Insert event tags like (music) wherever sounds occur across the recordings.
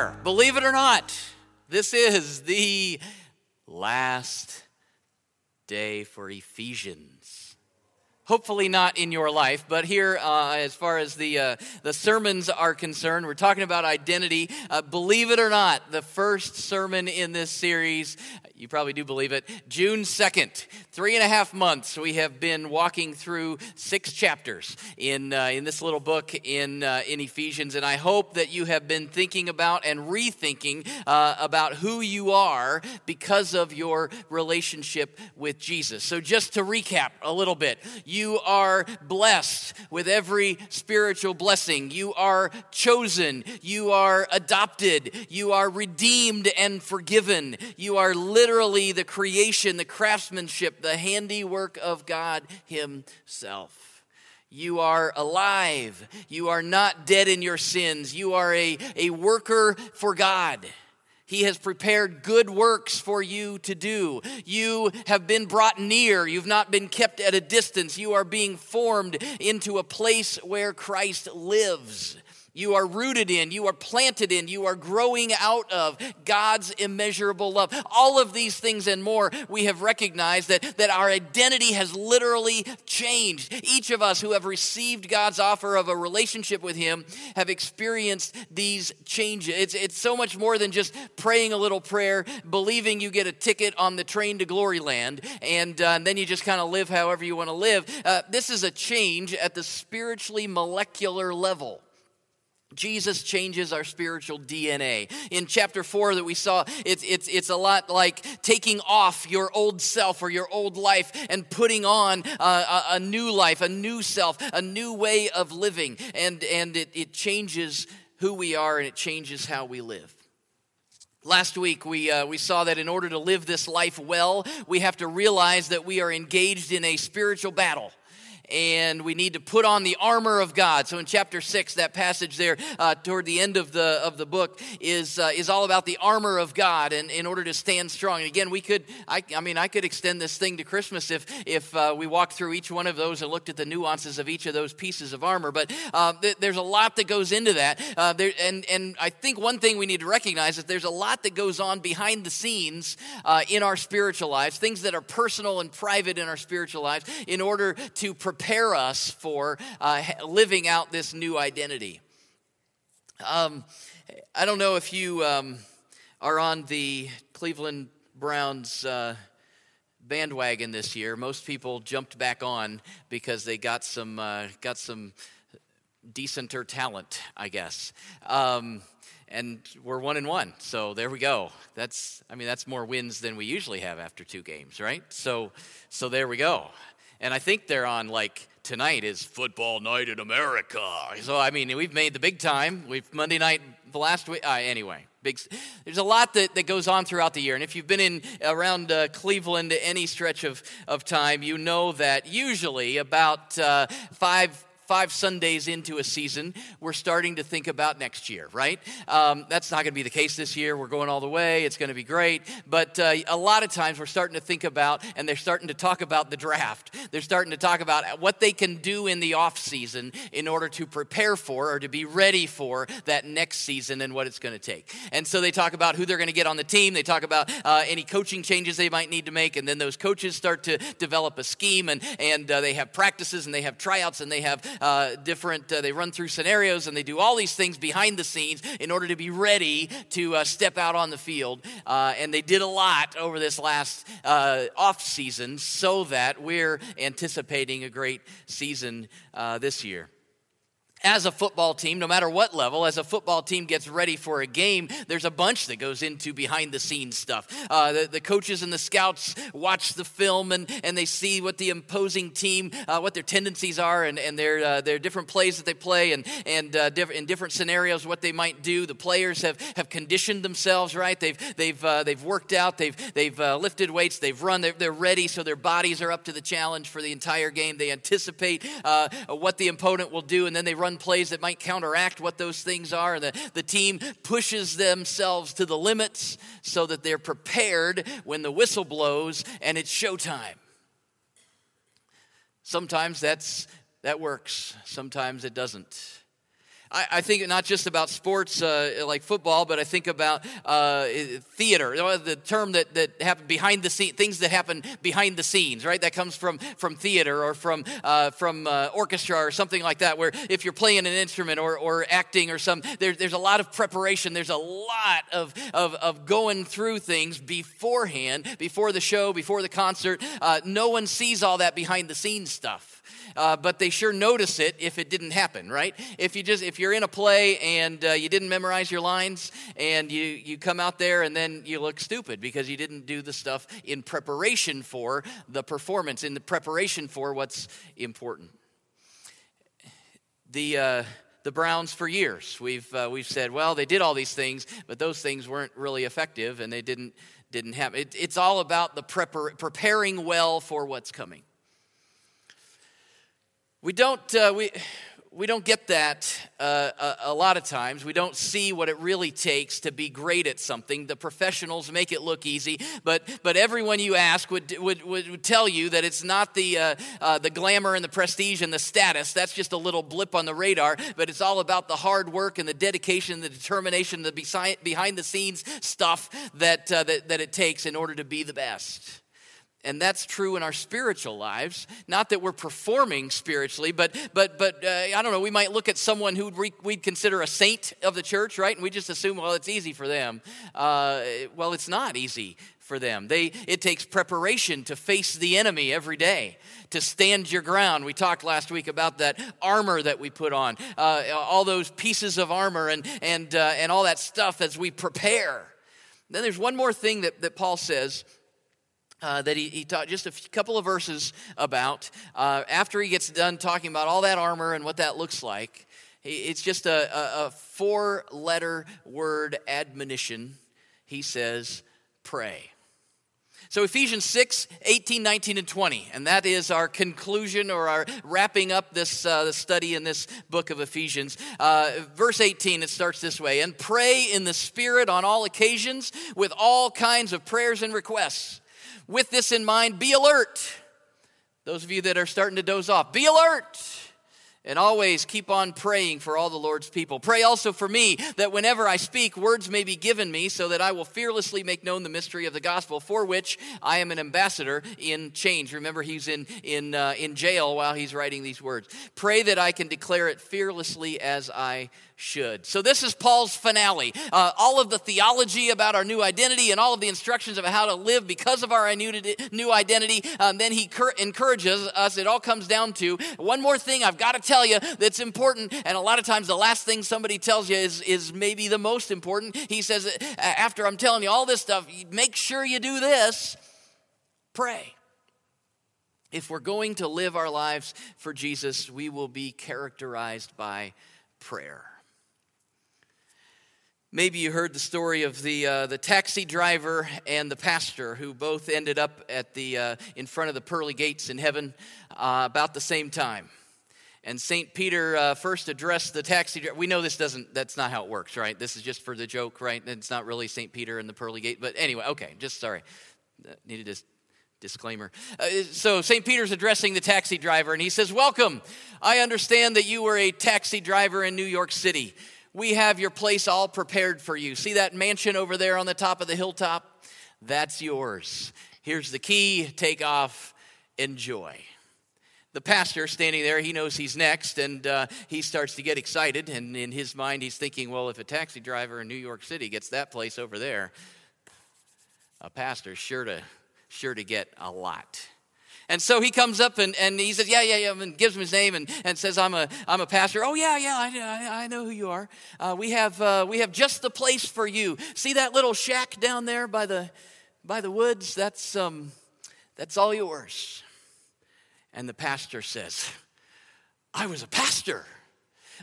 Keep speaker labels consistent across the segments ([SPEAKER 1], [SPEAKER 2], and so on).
[SPEAKER 1] are, believe it or not. This is the last day for Ephesians hopefully not in your life but here uh, as far as the, uh, the sermons are concerned we're talking about identity. Uh, believe it or not the first sermon in this series you probably do believe it june 2nd three and a half months we have been walking through six chapters in, uh, in this little book in, uh, in ephesians and i hope that you have been thinking about and rethinking uh, about who you are because of your relationship with jesus. So just to recap a little bit you you are blessed with every spiritual blessing. You are chosen. You are adopted. You are redeemed and forgiven. You are literally the creation, the craftsmanship, the handiwork of God Himself. You are alive. You are not dead in your sins. You are a, a worker for God. He has prepared good works for you to do. You have been brought near. You've not been kept at a distance. You are being formed into a place where Christ lives you are rooted in, you are planted in, you are growing out of God's immeasurable love. All of these things and more, we have recognized that, that our identity has literally changed. Each of us who have received God's offer of a relationship with Him have experienced these changes. It's, it's so much more than just praying a little prayer, believing you get a ticket on the train to glory land, and, uh, and then you just kind of live however you want to live. Uh, this is a change at the spiritually molecular level. Jesus changes our spiritual DNA. In chapter four that we saw, it's, it's, it's a lot like taking off your old self or your old life and putting on a, a, new life, a new self, a new way of living. And, and it, it changes who we are and it changes how we live. Last week, we, uh, we saw that in order to live this life well, we have to realize that we are engaged in a spiritual battle and we need to put on the armor of God. So in chapter six, that passage there uh, toward the end of the of the book is uh, is all about the armor of God, and in order to stand strong. And again, we could, I, I mean, I could extend this thing to Christmas if if uh, we walked through each one of those and looked at the nuances of each of those pieces of armor. But uh, th- there's a lot that goes into that, uh, there, and and I think one thing we need to recognize is there's a lot that goes on behind the scenes uh, in our spiritual lives, things that are personal and private in our spiritual lives, in order to prepare prepare us for uh, living out this new identity. Um, I don't know if you um, are on the Cleveland Browns uh, bandwagon this year. Most people jumped back on because they got some uh, got some decenter talent, I guess. Um, and we're one and one. So there we go. That's I mean that's more wins than we usually have after two games, right? So so there we go and I think they're on like tonight is football night in America. So I mean, we've made the big time. We've Monday night the last week. Uh, anyway, big. There's a lot that, that goes on throughout the year, and if you've been in around uh, Cleveland any stretch of of time, you know that usually about uh, five five Sundays into a season, we're starting to think about next year, right? Um, that's not going to be the case this year. We're going all the way. It's going to be great. But uh, a lot of times we're starting to think about, and they're starting to talk about the draft. They're starting to talk about what they can do in the off season in order to prepare for or to be ready for that next season and what it's going to take. And so they talk about who they're going to get on the team. They talk about uh, any coaching changes they might need to make, and then those coaches start to develop a scheme, and and uh, they have practices and they have tryouts and they have uh, different, uh, they run through scenarios and they do all these things behind the scenes in order to be ready to uh, step out on the field. Uh, and they did a lot over this last uh, off season so that we're anticipating a great season this year as a football team, no matter what level, as a football team gets ready for a game, there's a bunch that goes into behind the scenes stuff. Uh, the, the, coaches and the scouts watch the film and, and they see what the imposing team, uh, what their tendencies are, and, and their, uh, their different plays that they play, and, and uh, diff- in different scenarios, what they might do. The players have, have conditioned themselves, right? They've, they've, uh, they've worked out, they've, they've uh, lifted weights, they've run, they're, they're ready, so their bodies are up to the challenge for the entire game. They anticipate what the opponent will do, and then they run run plays that might counteract what those things are. The, the team pushes themselves to the limits so that they're prepared when the whistle blows and it's showtime. Sometimes that's, that works, sometimes it doesn't. I, I think not just about sports uh, like football, but I think about uh, theater. The term that, that happen behind the scene, things that happen behind the scenes, right? That comes from, from theater or from, uh, from uh, orchestra or something like that, where if you're playing an instrument or, or acting or some, there, there's a lot of preparation. There's a lot of, of, of going through things beforehand, before the show, before the concert. Uh, no one sees all that behind the scenes stuff uh, but they sure notice it if it didn't happen, right? If you just if you're in a play and uh, you didn't memorize your lines and you you come out there and then you look stupid because you didn't do the stuff in preparation for the performance, in the preparation for what's important. The uh, the Browns for years. We've, uh, we've said, well, they did all these things, but those things weren't really effective and they didn't, didn't happen. It, it's all about the prepar- preparing well for what's coming. We don't, uh, we, we don't get that uh, a, a, lot of times. We don't see what it really takes to be great at something. The professionals make it look easy, but, but everyone you ask would, would, would tell you that it's not the, uh, uh, the glamour and the prestige and the status. That's just a little blip on the radar, but it's all about the hard work and the dedication, and the determination, the behind the scenes stuff that, uh, that, that it takes in order to be the best. And that's true in our spiritual lives. Not that we're performing spiritually, but but but uh, I don't know. We might look at someone who we'd consider a saint of the church, right? And we just assume, well, it's easy for them. Uh, well, it's not easy for them. They it takes preparation to face the enemy every day, to stand your ground. We talked last week about that armor that we put on, uh, all those pieces of armor and and uh, and all that stuff as we prepare. Then there's one more thing that, that Paul says uh, that he, he taught just a couple of verses about. Uh, after he gets done talking about all that armor and what that looks like, it's just a, a, a four letter word admonition. He says, pray. So, Ephesians 6, 18, 19, and 20. And that is our conclusion or our wrapping up this uh, study in this book of Ephesians. Uh, verse 18, it starts this way And pray in the Spirit on all occasions with all kinds of prayers and requests. With this in mind, be alert. Those of you that are starting to doze off, be alert. And always keep on praying for all the Lord's people. Pray also for me that whenever I speak, words may be given me so that I will fearlessly make known the mystery of the gospel for which I am an ambassador in chains. Remember, he's in, in, uh, in jail while he's writing these words. Pray that I can declare it fearlessly as I should. So, this is Paul's finale. Uh, all of the theology about our new identity and all of the instructions about how to live because of our new identity. Um, then he cur- encourages us. It all comes down to one more thing I've got to tell you that's important. And a lot of times, the last thing somebody tells you is, is maybe the most important. He says, after I'm telling you all this stuff, make sure you do this pray. If we're going to live our lives for Jesus, we will be characterized by prayer. Maybe you heard the story of the, uh, the taxi driver and the pastor who both ended up at the, uh, in front of the pearly gates in heaven uh, about the same time. And St. Peter uh, first addressed the taxi driver. We know this doesn't, that's not how it works, right? This is just for the joke, right? It's not really St. Peter and the pearly gate. But anyway, okay, just sorry. Uh, needed a disclaimer. Uh, so St. Peter's addressing the taxi driver and he says, Welcome. I understand that you were a taxi driver in New York City we have your place all prepared for you. See that mansion over there on the top of the hilltop? That's yours. Here's the key take off, enjoy. The pastor standing there, he knows he's next, and uh, he starts to get excited. And in his mind, he's thinking, well, if a taxi driver in New York City gets that place over there, a pastor's sure to, sure to get a lot. And so he comes up and, and he says, Yeah, yeah, yeah, and gives him his name and, and says, I'm a, I'm a pastor. Oh, yeah, yeah, I, I, know who you are. Uh, we, have, uh, we have just the place for you. See that little shack down there by the, by the woods? That's, um, that's all yours. And the pastor says, I was a pastor.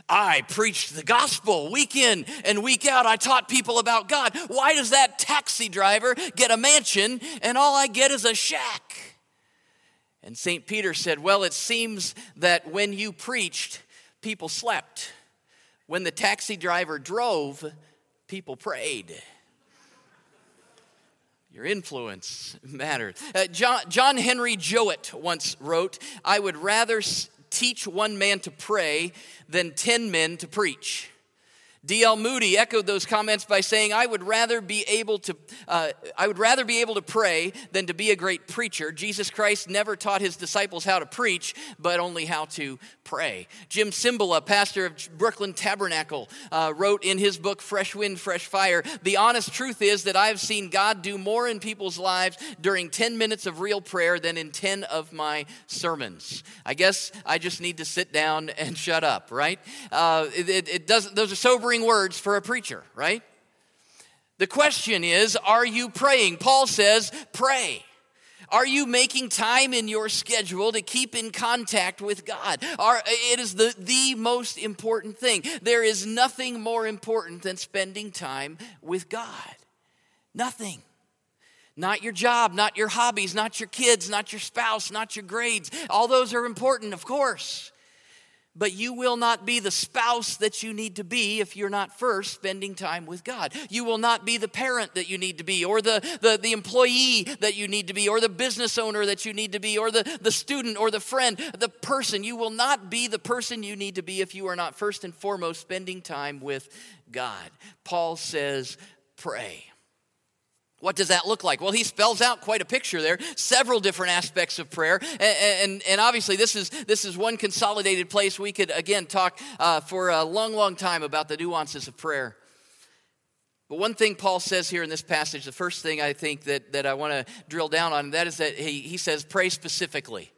[SPEAKER 1] I preached the gospel week in and week out. I taught people about God. Why does that taxi driver get a mansion and all I get is a shack? And St. Peter said, Well, it seems that when you preached, people slept. When the taxi driver drove, people prayed. Your influence mattered. Uh, John, John Henry Jowett once wrote, I would rather teach one man to pray than 10 men to preach. D.L. Moody echoed those comments by saying, I would rather be able to, uh, I would rather be able to pray than to be a great preacher. Jesus Christ never taught his disciples how to preach, but only how to pray. Jim Cymbala, pastor of Brooklyn Tabernacle, uh, wrote in his book, Fresh Wind, Fresh Fire, the honest truth is that I've seen God do more in people's lives during 10 minutes of real prayer than in 10 of my sermons. I guess I just need to sit down and shut up, right? Uh, it, it, it does, those are sobering sobering words for a preacher, right? The question is, are you praying? Paul says, pray. Are you making time in your schedule to keep in contact with God? Are, it is the, the most important thing. There is nothing more important than spending time with God. Nothing. Not your job, not your hobbies, not your kids, not your spouse, not your grades. All those are important, of course but you will not be the spouse that you need to be if you're not first spending time with God. You will not be the parent that you need to be, or the, the, the employee that you need to be, or the business owner that you need to be, or the, the student, or the friend, the person. You will not be the person you need to be if you are not first and foremost spending time with God. Paul says, pray. What does that look like? Well, he spells out quite a picture there, several different aspects of prayer. And, and, and obviously, this is, this is one consolidated place we could, again, talk uh, for a long, long time about the nuances of prayer. But one thing Paul says here in this passage, the first thing I think that, that I want to drill down on, that is that he, he says, pray specifically.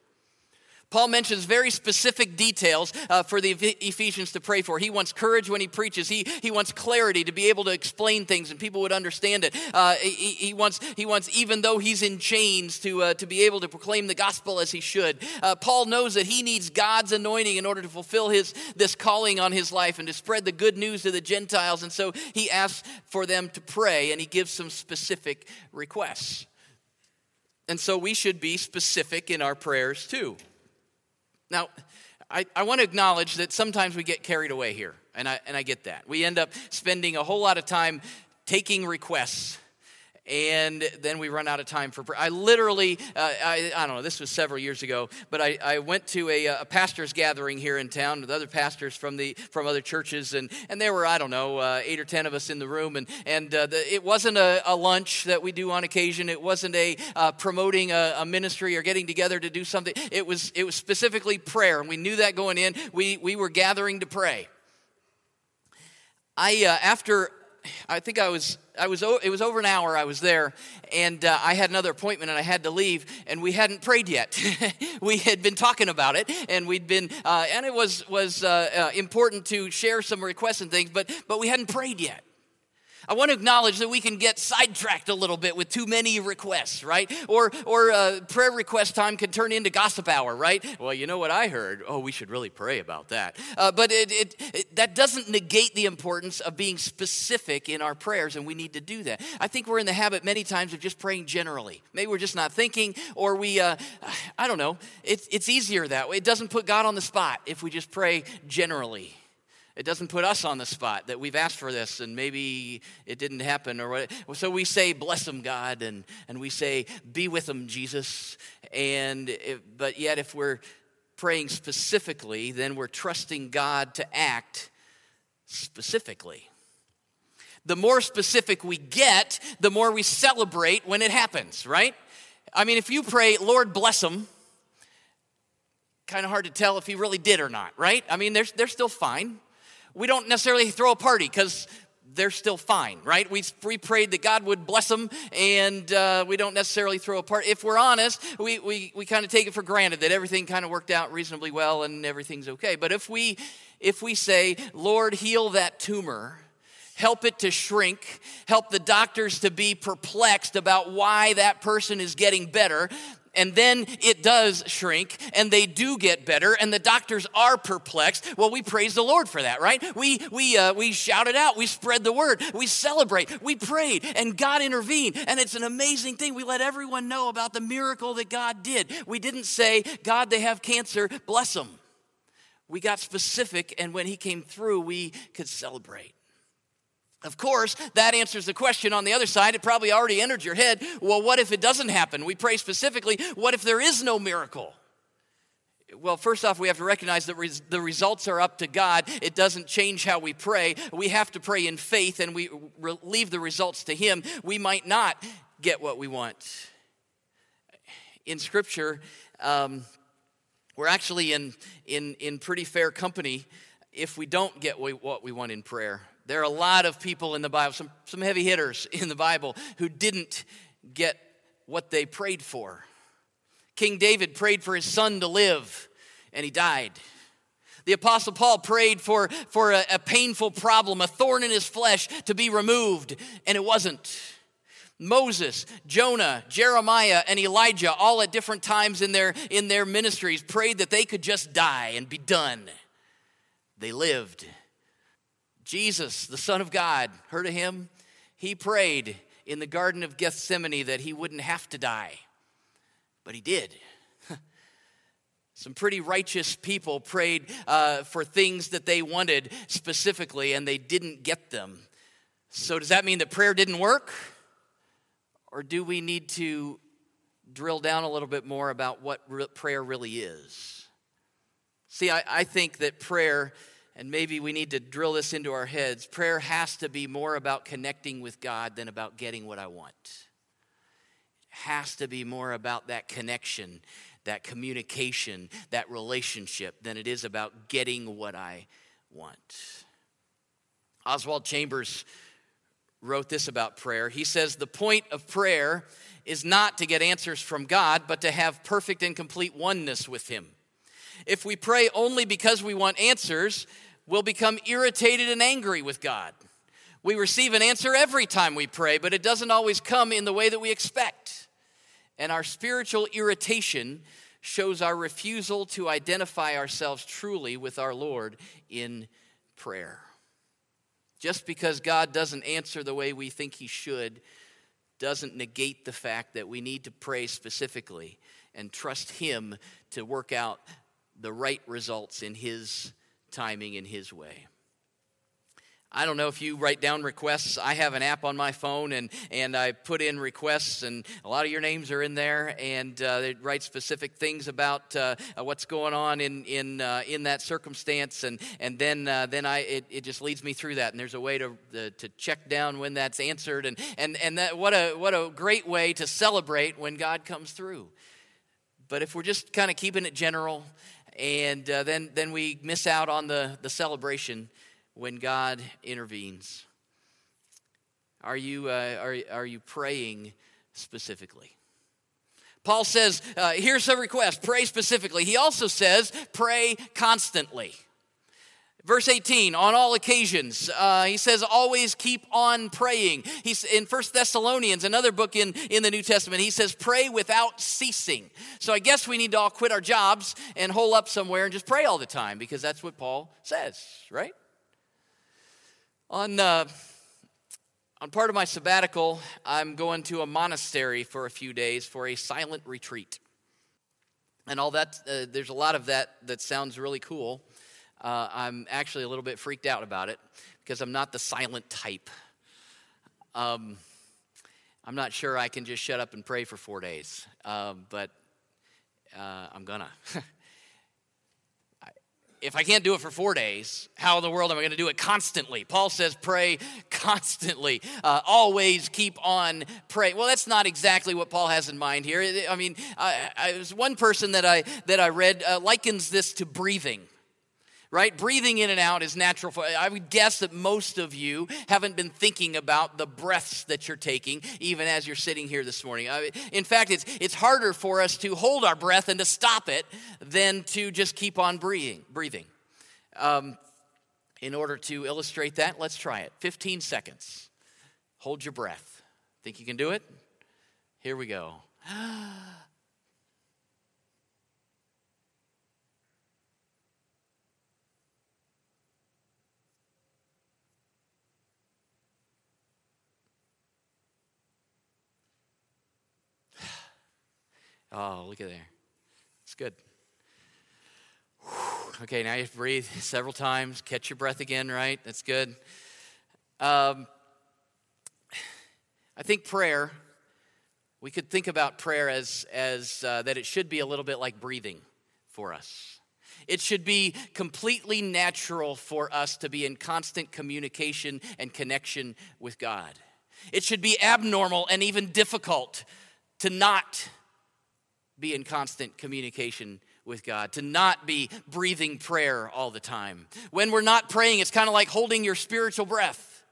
[SPEAKER 1] Paul mentions very specific details uh, for the Ephesians to pray for. He wants courage when he preaches. He, he wants clarity to be able to explain things and people would understand it. Uh, he, he, wants, he wants, even though he's in chains, to, uh, to be able to proclaim the gospel as he should. Uh, Paul knows that he needs God's anointing in order to fulfill his, this calling on his life and to spread the good news to the Gentiles. And so he asks for them to pray and he gives some specific requests. And so we should be specific in our prayers too. Now, I, I want to acknowledge that sometimes we get carried away here, and I, and I get that. We end up spending a whole lot of time taking requests and then we run out of time for prayer. I literally, uh, I, I, don't know, this was several years ago, but I, I went to a, a, pastor's gathering here in town with other pastors from, the, from other churches, and, and there were, I don't know, uh, eight or ten of us in the room, and, and uh, the, it wasn't a, a, lunch that we do on occasion. It wasn't a uh, promoting a, a, ministry or getting together to do something. It was, it was specifically prayer, and we knew that going in. We, we were gathering to pray. I, uh, after I think I was, I was, it was over an hour I was there, and uh, I had another appointment and I had to leave, and we hadn't prayed yet. (laughs) we had been talking about it, and we'd been, uh, and it was, was uh, uh, important to share some requests and things, but, but we hadn't prayed yet. I want to acknowledge that we can get sidetracked a little bit with too many requests, right? Or, or uh, prayer request time can turn into gossip hour, right? Well, you know what I heard? Oh, we should really pray about that. Uh, but it, it, it, that doesn't negate the importance of being specific in our prayers, and we need to do that. I think we're in the habit many times of just praying generally. Maybe we're just not thinking, or we, uh, I don't know. It's, it's easier that way. It doesn't put God on the spot if we just pray generally. It doesn't put us on the spot that we've asked for this and maybe it didn't happen or what. So we say, bless them, God, and, and we say, be with them, Jesus. And it, but yet, if we're praying specifically, then we're trusting God to act specifically. The more specific we get, the more we celebrate when it happens, right? I mean, if you pray, Lord, bless them, kind of hard to tell if he really did or not, right? I mean, they're, they're still fine we don't necessarily throw a party because they're still fine, right? We, we prayed that God would bless them, and uh, we don't necessarily throw a party. If we're honest, we, we, we kind of take it for granted that everything kind of worked out reasonably well and everything's okay. But if we, if we say, Lord, heal that tumor, help it to shrink, help the doctors to be perplexed about why that person is getting better, and then it does shrink and they do get better and the doctors are perplexed. Well we praise the lord for that right? We we uh, we shout it out. We spread the word. We celebrate. We prayed and god intervened. And it's an amazing thing. We let everyone know about the miracle that god did. We didn't say god they have cancer bless them we got specific and when he came through we could celebrate of course, that answers the question on the other side. It probably already entered your head. Well, what if it doesn't happen? We pray specifically, what if there is no miracle? well, first off, we have to recognize that res- the results are up to God. It doesn't change how we pray. We have to pray in faith and we re- leave the results to Him. We might not get what we want. In Scripture, um, we're actually in, in, in pretty fair company if we don't get what we want in prayer. There are a lot of people in the Bible, some, some heavy hitters (laughs) in the Bible, who didn't get what they prayed for. King David prayed for his son to live, and he died. The Apostle Paul prayed for, for a, a painful problem, a thorn in his flesh to be removed, and it wasn't. Moses, Jonah, Jeremiah, and Elijah, all at different times in their, in their ministries, prayed that they could just die and be done. They lived. Jesus, the Son of God, heard of him? He prayed in the Garden of Gethsemane that he wouldn't have to die, but he did. (laughs) Some pretty righteous people prayed uh, for things that they wanted specifically, and they didn't get them. So, does that mean that prayer didn't work? Or do we need to drill down a little bit more about what re- prayer really is? See, I, I think that prayer, and maybe we need to drill this into our heads, prayer has to be more about connecting with God than about getting what I want. It has to be more about that connection, that communication, that relationship than it is about getting what I want. Oswald Chambers wrote this about prayer. He says, The point of prayer is not to get answers from God, but to have perfect and complete oneness with Him. If we pray only because we want answers, we'll become irritated and angry with God. We receive an answer every time we pray, but it doesn't always come in the way that we expect. And our spiritual irritation shows our refusal to identify ourselves truly with our Lord in prayer. Just because God doesn't answer the way we think He should doesn't negate the fact that we need to pray specifically and trust Him to work out the right results in His timing, in His way. I don't know if you write down requests. I have an app on my phone, and, and I put in requests, and a lot of your names are in there, and uh, they write specific things about uh, what's going on in in uh, in that circumstance, and and then uh, then I it, it just leads me through that, and there's a way to to check down when that's answered, and and and that what a what a great way to celebrate when God comes through. But if we're just kind of keeping it general, and uh, then then we miss out on the the celebration when God intervenes? Are you, uh, are, are you praying specifically? Paul says, uh, here's a request pray specifically. He also says, pray constantly. Verse 18, on all occasions, uh, he says, always keep on praying. He's in First Thessalonians, another book in, in the New Testament, he says, pray without ceasing. So I guess we need to all quit our jobs and hole up somewhere and just pray all the time because that's what Paul says, right? On, uh, on part of my sabbatical, I'm going to a monastery for a few days for a silent retreat. And all that, uh, there's a lot of that that sounds really cool. Uh, I'm actually a little bit freaked out about it because I'm not the silent type. Um, I'm not sure I can just shut up and pray for four days, um, but uh, I'm gonna. (laughs) if I can't do it for four days, how in the world am I going to do it constantly? Paul says, pray constantly. Uh, always keep on praying. Well, that's not exactly what Paul has in mind here. I mean, I, I one person that I that I read uh, likens this to breathing right? Breathing in and out is natural. For, I would guess that most of you haven't been thinking about the breaths that you're taking, even as you're sitting here this morning. I, in fact, it's, it's harder for us to hold our breath and to stop it than to just keep on breathing. breathing. Um, in order to illustrate that, let's try it. 15 seconds. Hold your breath. Think you can do it? Here we go. (gasps) Oh, look at there. It's good. Okay, now you have to breathe several times. Catch your breath again, right? That's good. Um, I think prayer, we could think about prayer as, as uh, that it should be a little bit like breathing for us. It should be completely natural for us to be in constant communication and connection with God. It should be abnormal and even difficult to not be in constant communication with God, to not be breathing prayer all the time. When we're not praying, it's kind of like holding your spiritual breath.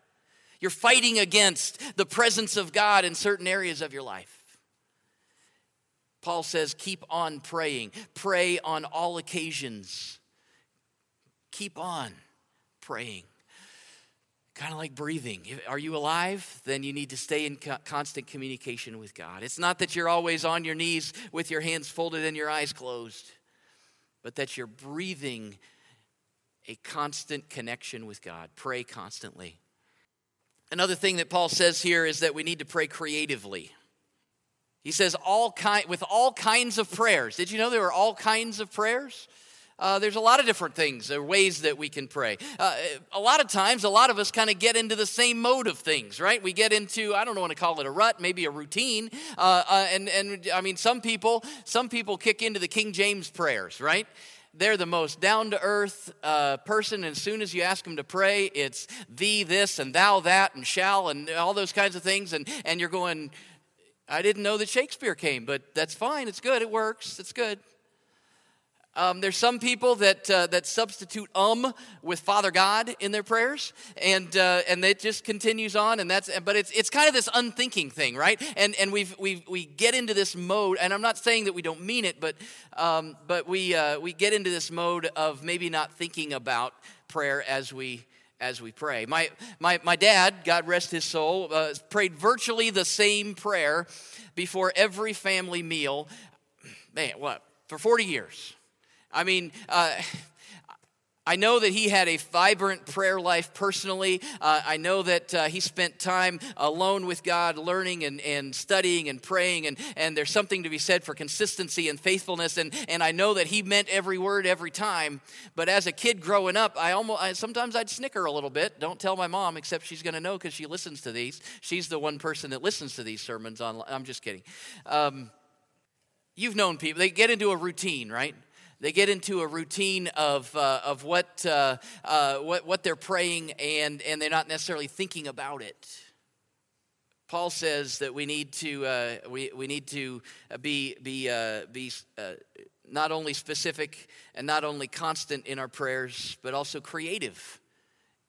[SPEAKER 1] You're fighting against the presence of God in certain areas of your life. Paul says, keep on praying. Pray on all occasions. Keep on praying. Kind of like breathing. Are you alive? Then you need to stay in constant communication with God. It's not that you're always on your knees with your hands folded and your eyes closed, but that you're breathing a constant connection with God. Pray constantly. Another thing that Paul says here is that we need to pray creatively. He says all kind with all kinds of prayers. Did you know there are all kinds of prayers? Uh, there's a lot of different things, or ways that we can pray. Uh, a lot of times, a lot of us kind of get into the same mode of things, right? We get into, I don't know want to call it a rut, maybe a routine. Uh, uh, and, and I mean, some people, some people kick into the King James prayers, right? they're the most down to earth uh, person. And as soon as you ask them to pray, it's thee this and thou that and shall and all those kinds of things. And, and you're going, I didn't know that Shakespeare came, but that's fine. It's good. It works. It's good. Um, there's some people that uh, that substitute um with Father God in their prayers, and uh, and it just continues on, and that's but it's it's kind of this unthinking thing, right? And and we we we get into this mode, and I'm not saying that we don't mean it, but um, but we uh, we get into this mode of maybe not thinking about prayer as we as we pray. My, my, my dad, God rest his soul, uh, prayed virtually the same prayer before every family meal. Man, what? For 40 years. I mean, uh, I know that he had a vibrant prayer life personally. Uh, I know that uh, he spent time alone with God, learning and, and studying and praying. And, and there's something to be said for consistency and faithfulness. And, and I know that he meant every word every time. But as a kid growing up, I almost I, sometimes I'd snicker a little bit. Don't tell my mom, except she's going to know because she listens to these. She's the one person that listens to these sermons online. I'm just kidding. Um, you've known people, they get into a routine, right? They get into a routine of, uh, of what, uh, uh, what, what they're praying, and, and they're not necessarily thinking about it. Paul says that we need to, uh, we, we need to be, be, uh, be uh, not only specific and not only constant in our prayers, but also creative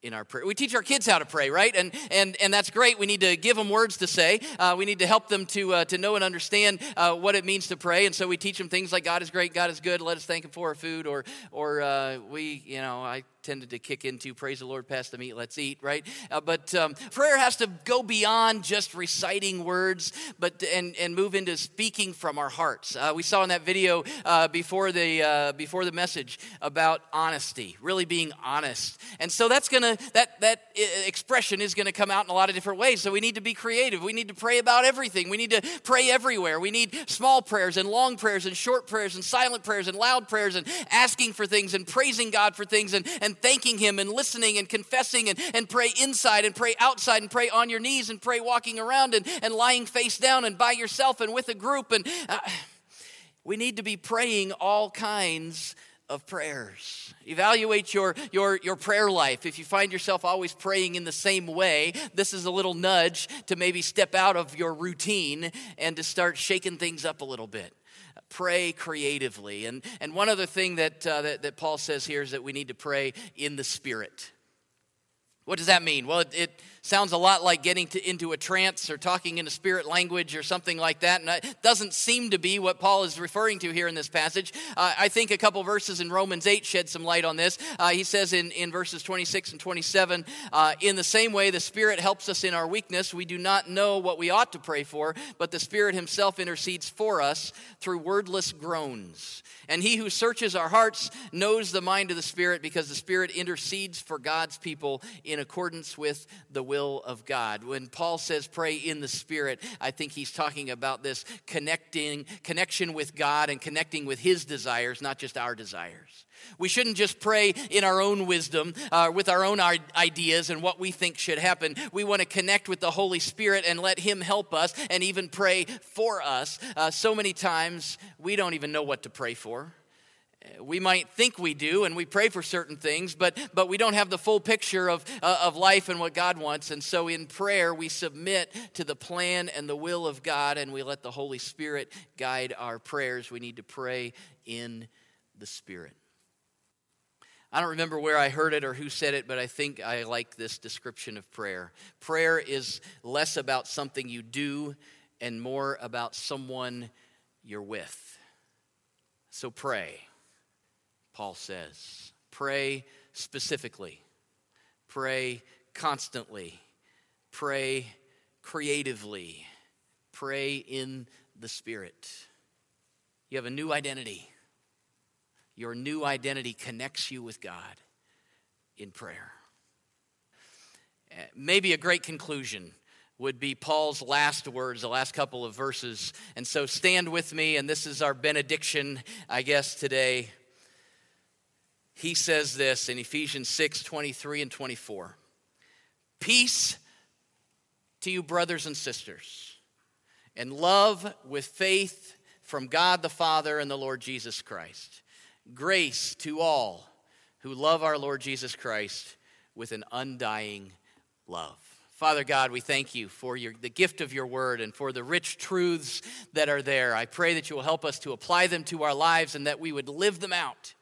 [SPEAKER 1] in our prayer. We teach our kids how to pray, right? And and and that's great. We need to give them words to say. Uh, we need to help them to uh, to know and understand uh, what it means to pray. And so we teach them things like God is great, God is good. Let us thank Him for our food, or or uh, we, you know, I tended to kick into praise the lord pass the meat let's eat right? Uh, but um, prayer has to go beyond just reciting words but and, and move into speaking from our hearts. Uh, we saw in that video uh, before the uh, before the message about honesty really being honest. And so that's gonna that that expression is gonna come out in a lot of different ways. So we need to be creative. We need to pray about everything. We need to pray everywhere. We need small prayers and long prayers and short prayers and silent prayers and loud prayers and asking for things and praising god for things and, and and thanking Him and listening and confessing and, and pray inside and pray outside and pray on your knees and pray walking around and, and lying face down and by yourself and with a group. And uh, we need to be praying all kinds of prayers. Evaluate your, your, your prayer life. If you find yourself always praying in the same way, this is a little nudge to maybe step out of your routine and to start shaking things up a little bit pray creatively. And, and one other thing that, uh, that, that, Paul says here is that we need to pray in the Spirit. What does that mean? Well, it, it sounds a lot like getting to, into a trance or talking in a spirit language or something like that. And it doesn't seem to be what Paul is referring to here in this passage. Uh, I think a couple verses in Romans 8 shed some light on this. Uh, he says in, in verses 26 and 27 uh, In the same way, the Spirit helps us in our weakness. We do not know what we ought to pray for, but the Spirit Himself intercedes for us through wordless groans. And He who searches our hearts knows the mind of the Spirit because the Spirit intercedes for God's people in accordance with the will of God. When Paul says pray in the Spirit, I think he's talking about this connecting, connection with God and connecting with his desires, not just our desires. We shouldn't just pray in our own wisdom, uh, with our own ideas and what we think should happen. We want to connect with the Holy Spirit and let Him help us and even pray for us. Uh, so many times we don't even know what to pray for. We might think we do and we pray for certain things but but we don't have the full picture of uh, of life and what God wants and so in prayer we submit to the plan and the will of God and we let the Holy Spirit guide our prayers we need to pray in the spirit I don't remember where I heard it or who said it, but I think I like this description of prayer. Prayer is less about something you do and more about someone you're with. So pray. Paul says. Pray specifically, pray constantly, pray creatively, pray in the Spirit. You have a new identity. Your new identity connects you with God in prayer. Eh, maybe a great conclusion would be Paul's last words, the last couple of verses. And so stand with me, and this is our benediction, I guess, today he says this in Ephesians 6 23 and 24 Peace to you, brothers and sisters, and love with faith from God the Father and the Lord Jesus Christ. Grace to all who love our Lord Jesus Christ with an undying love. Father God, we thank you for your, the gift of your word and for the rich truths that are there. I pray that you will help us to apply them to our lives and that we would live them out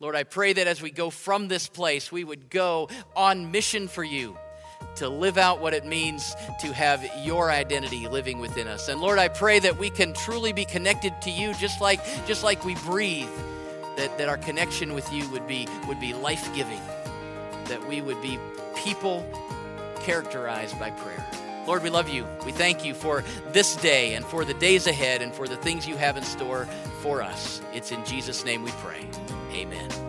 [SPEAKER 1] Lord, I pray that as we go from this place, we would go on mission for you to live out what it means to have your identity living within us. And Lord, I pray that we can truly be connected to you just like just like we breathe. That, that our connection with you would be would be life-giving. That we would be people characterized by prayer. Lord, we love you. We thank you for this day and for the days ahead and for the things you have in store for us. It's in Jesus' name we pray. Amen.